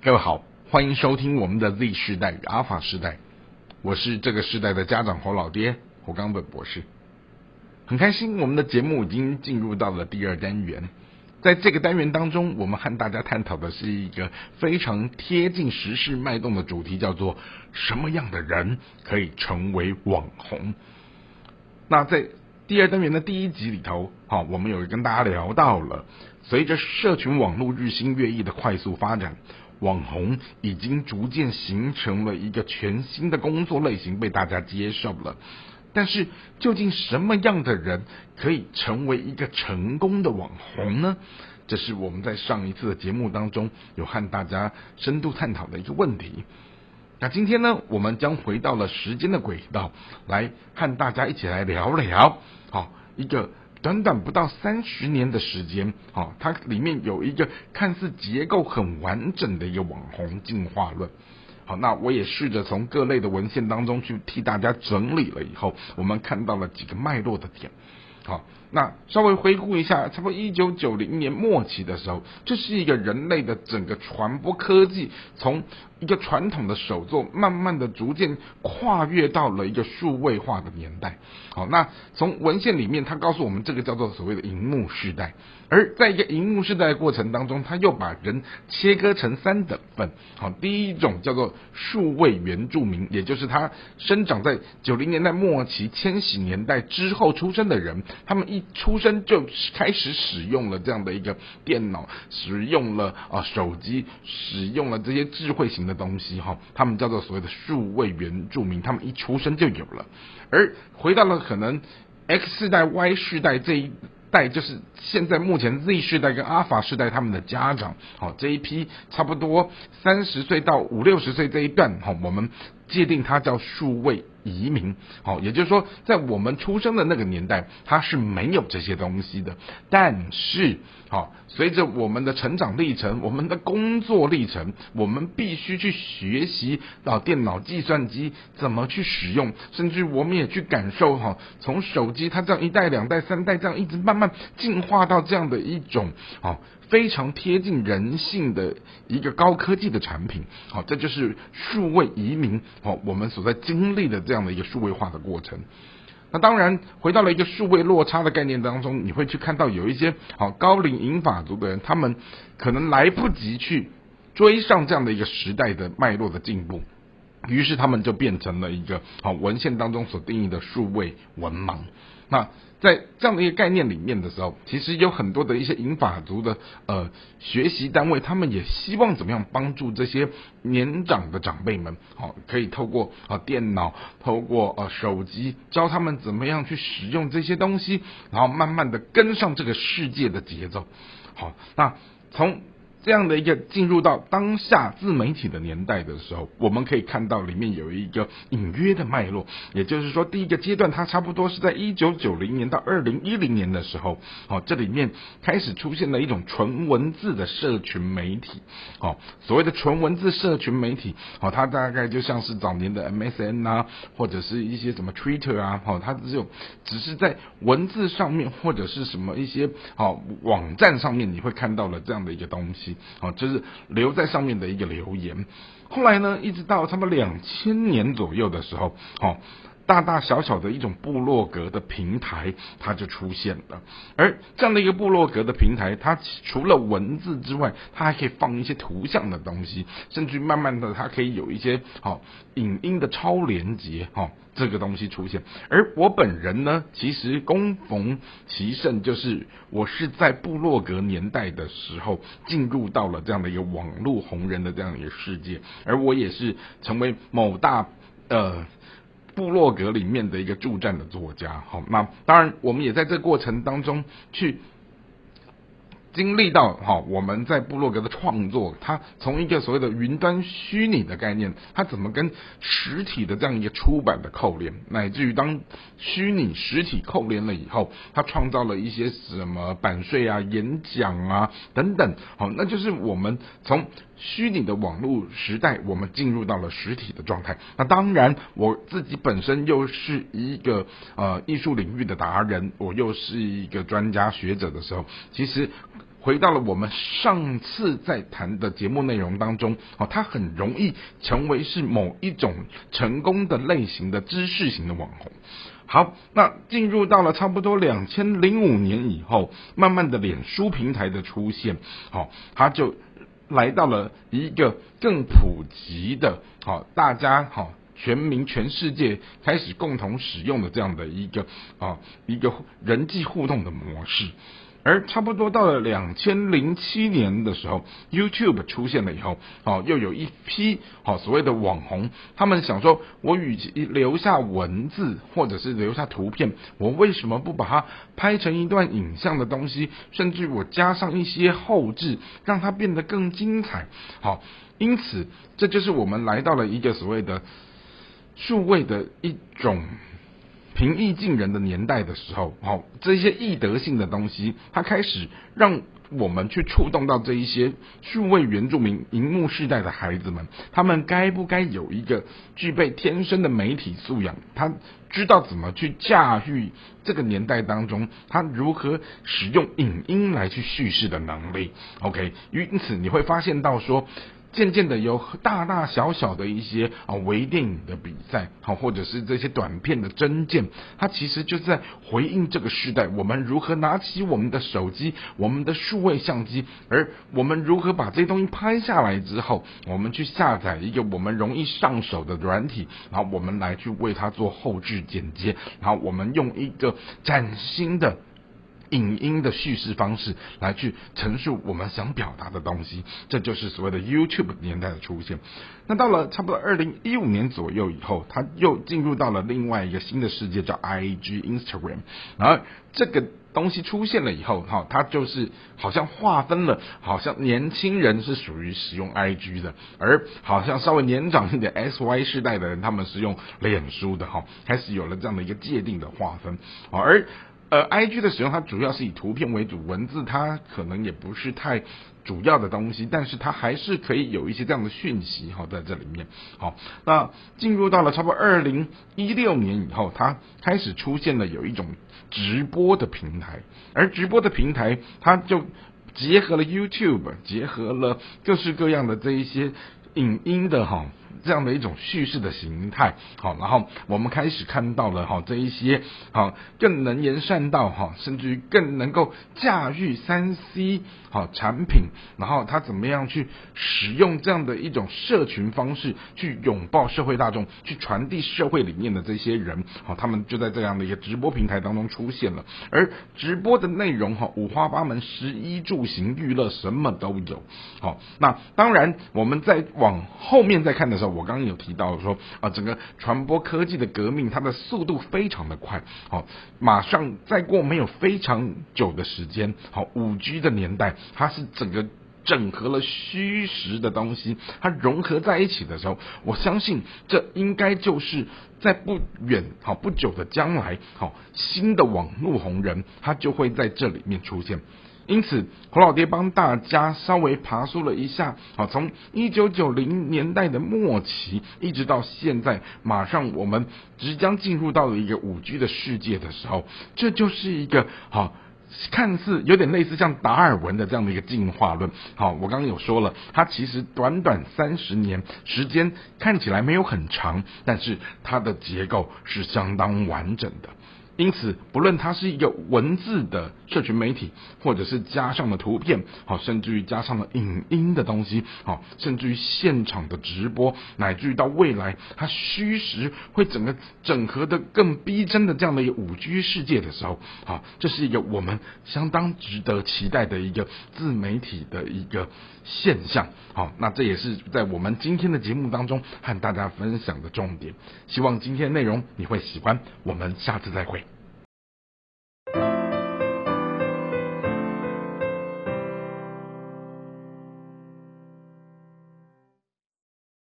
各位好，欢迎收听我们的 Z 世代与阿法世代，我是这个时代的家长侯老爹侯刚本博士，很开心我们的节目已经进入到了第二单元，在这个单元当中，我们和大家探讨的是一个非常贴近时事脉动的主题，叫做什么样的人可以成为网红？那在第二单元的第一集里头，好，我们有跟大家聊到了，随着社群网络日新月异的快速发展。网红已经逐渐形成了一个全新的工作类型，被大家接受了。但是，究竟什么样的人可以成为一个成功的网红呢？这是我们在上一次的节目当中有和大家深度探讨的一个问题。那今天呢，我们将回到了时间的轨道，来和大家一起来聊聊，好一个。短短不到三十年的时间，好，它里面有一个看似结构很完整的一个网红进化论，好，那我也试着从各类的文献当中去替大家整理了以后，我们看到了几个脉络的点，好。那稍微回顾一下，差不多一九九零年末期的时候，这是一个人类的整个传播科技从一个传统的手作，慢慢的逐渐跨越到了一个数位化的年代。好，那从文献里面，他告诉我们这个叫做所谓的荧幕时代。而在一个荧幕时代过程当中，他又把人切割成三等份。好，第一种叫做数位原住民，也就是他生长在九零年代末期、千禧年代之后出生的人，他们一出生就开始使用了这样的一个电脑，使用了啊手机，使用了这些智慧型的东西哈，他们叫做所谓的数位原住民，他们一出生就有了。而回到了可能 X 世代、Y 世代这一代，就是现在目前 Z 世代跟阿法世代他们的家长，好这一批差不多三十岁到五六十岁这一段，好我们界定它叫数位。移民，好，也就是说，在我们出生的那个年代，它是没有这些东西的。但是，好，随着我们的成长历程，我们的工作历程，我们必须去学习到电脑、计算机怎么去使用，甚至我们也去感受哈，从手机它这样一代、两代、三代这样一直慢慢进化到这样的一种，好。非常贴近人性的一个高科技的产品，好，这就是数位移民，好，我们所在经历的这样这样的一个数位化的过程。那当然，回到了一个数位落差的概念当中，你会去看到有一些好高龄银发族的人，他们可能来不及去追上这样的一个时代的脉络的进步，于是他们就变成了一个好文献当中所定义的数位文盲。那在这样的一个概念里面的时候，其实有很多的一些银法族的呃学习单位，他们也希望怎么样帮助这些年长的长辈们，好，可以透过啊电脑，透过呃手机，教他们怎么样去使用这些东西，然后慢慢的跟上这个世界的节奏。好，那从。这样的一个进入到当下自媒体的年代的时候，我们可以看到里面有一个隐约的脉络，也就是说，第一个阶段它差不多是在一九九零年到二零一零年的时候，哦，这里面开始出现了一种纯文字的社群媒体，哦，所谓的纯文字社群媒体，哦，它大概就像是早年的 MSN 啊，或者是一些什么 Twitter 啊，哦，它只有只是在文字上面或者是什么一些哦网站上面，你会看到了这样的一个东西。哦，就是留在上面的一个留言。后来呢，一直到差不多两千年左右的时候，哦。大大小小的一种部落格的平台，它就出现了。而这样的一个部落格的平台，它除了文字之外，它还可以放一些图像的东西，甚至慢慢的，它可以有一些好影音的超连接，哈，这个东西出现。而我本人呢，其实恭逢其盛，就是我是在部落格年代的时候进入到了这样的一个网络红人的这样一个世界，而我也是成为某大呃。部落格里面的一个助战的作家，好，那当然我们也在这过程当中去。经历到哈，我们在部落格的创作，它从一个所谓的云端虚拟的概念，它怎么跟实体的这样一个出版的扣连，乃至于当虚拟实体扣连了以后，它创造了一些什么版税啊、演讲啊等等，好，那就是我们从虚拟的网络时代，我们进入到了实体的状态。那当然，我自己本身又是一个呃艺术领域的达人，我又是一个专家学者的时候，其实。回到了我们上次在谈的节目内容当中，哦，它很容易成为是某一种成功的类型的知识型的网红。好，那进入到了差不多两千零五年以后，慢慢的脸书平台的出现，好，它就来到了一个更普及的，好，大家好。全民全世界开始共同使用的这样的一个啊一个人际互动的模式，而差不多到了两千零七年的时候，YouTube 出现了以后，哦，又有一批哦所谓的网红，他们想说，我与其留下文字或者是留下图片，我为什么不把它拍成一段影像的东西，甚至我加上一些后置，让它变得更精彩？好，因此这就是我们来到了一个所谓的。数位的一种平易近人的年代的时候，好，这些易得性的东西，它开始让我们去触动到这一些数位原住民荧幕世代的孩子们，他们该不该有一个具备天生的媒体素养？他知道怎么去驾驭这个年代当中，他如何使用影音来去叙事的能力？OK，因此你会发现到说。渐渐的有大大小小的一些啊微电影的比赛，好或者是这些短片的真见，它其实就在回应这个时代，我们如何拿起我们的手机，我们的数位相机，而我们如何把这些东西拍下来之后，我们去下载一个我们容易上手的软体，然后我们来去为它做后置剪接，然后我们用一个崭新的。影音的叙事方式来去陈述我们想表达的东西，这就是所谓的 YouTube 年代的出现。那到了差不多二零一五年左右以后，它又进入到了另外一个新的世界，叫 IG Instagram。然后这个东西出现了以后，哈，它就是好像划分了，好像年轻人是属于使用 IG 的，而好像稍微年长一点 SY 世代的人，他们是用脸书的，哈，开始有了这样的一个界定的划分，而。呃，I G 的使用它主要是以图片为主，文字它可能也不是太主要的东西，但是它还是可以有一些这样的讯息哈在这里面。好，那进入到了差不多二零一六年以后，它开始出现了有一种直播的平台，而直播的平台它就结合了 YouTube，结合了各式各样的这一些影音的哈。这样的一种叙事的形态，好，然后我们开始看到了哈这一些好更能言善道哈，甚至于更能够驾驭三 C 好产品，然后他怎么样去使用这样的一种社群方式去拥抱社会大众，去传递社会理念的这些人，好，他们就在这样的一个直播平台当中出现了，而直播的内容哈五花八门，食衣住行娱乐什么都有，好，那当然我们在往后面再看的时候。我刚刚有提到说啊，整个传播科技的革命，它的速度非常的快，好，马上再过没有非常久的时间，好，五 G 的年代，它是整个整合了虚实的东西，它融合在一起的时候，我相信这应该就是在不远好不久的将来，好新的网络红人，他就会在这里面出现。因此，胡老爹帮大家稍微爬梳了一下，好，从一九九零年代的末期，一直到现在，马上我们即将进入到了一个五 G 的世界的时候，这就是一个好，看似有点类似像达尔文的这样的一个进化论。好，我刚刚有说了，它其实短短三十年时间看起来没有很长，但是它的结构是相当完整的。因此，不论它是一个文字的社群媒体，或者是加上了图片，好，甚至于加上了影音的东西，好，甚至于现场的直播，乃至于到未来它虚实会整个整合的更逼真的这样的一个五 G 世界的时候，好，这是一个我们相当值得期待的一个自媒体的一个现象，好，那这也是在我们今天的节目当中和大家分享的重点。希望今天的内容你会喜欢，我们下次再会。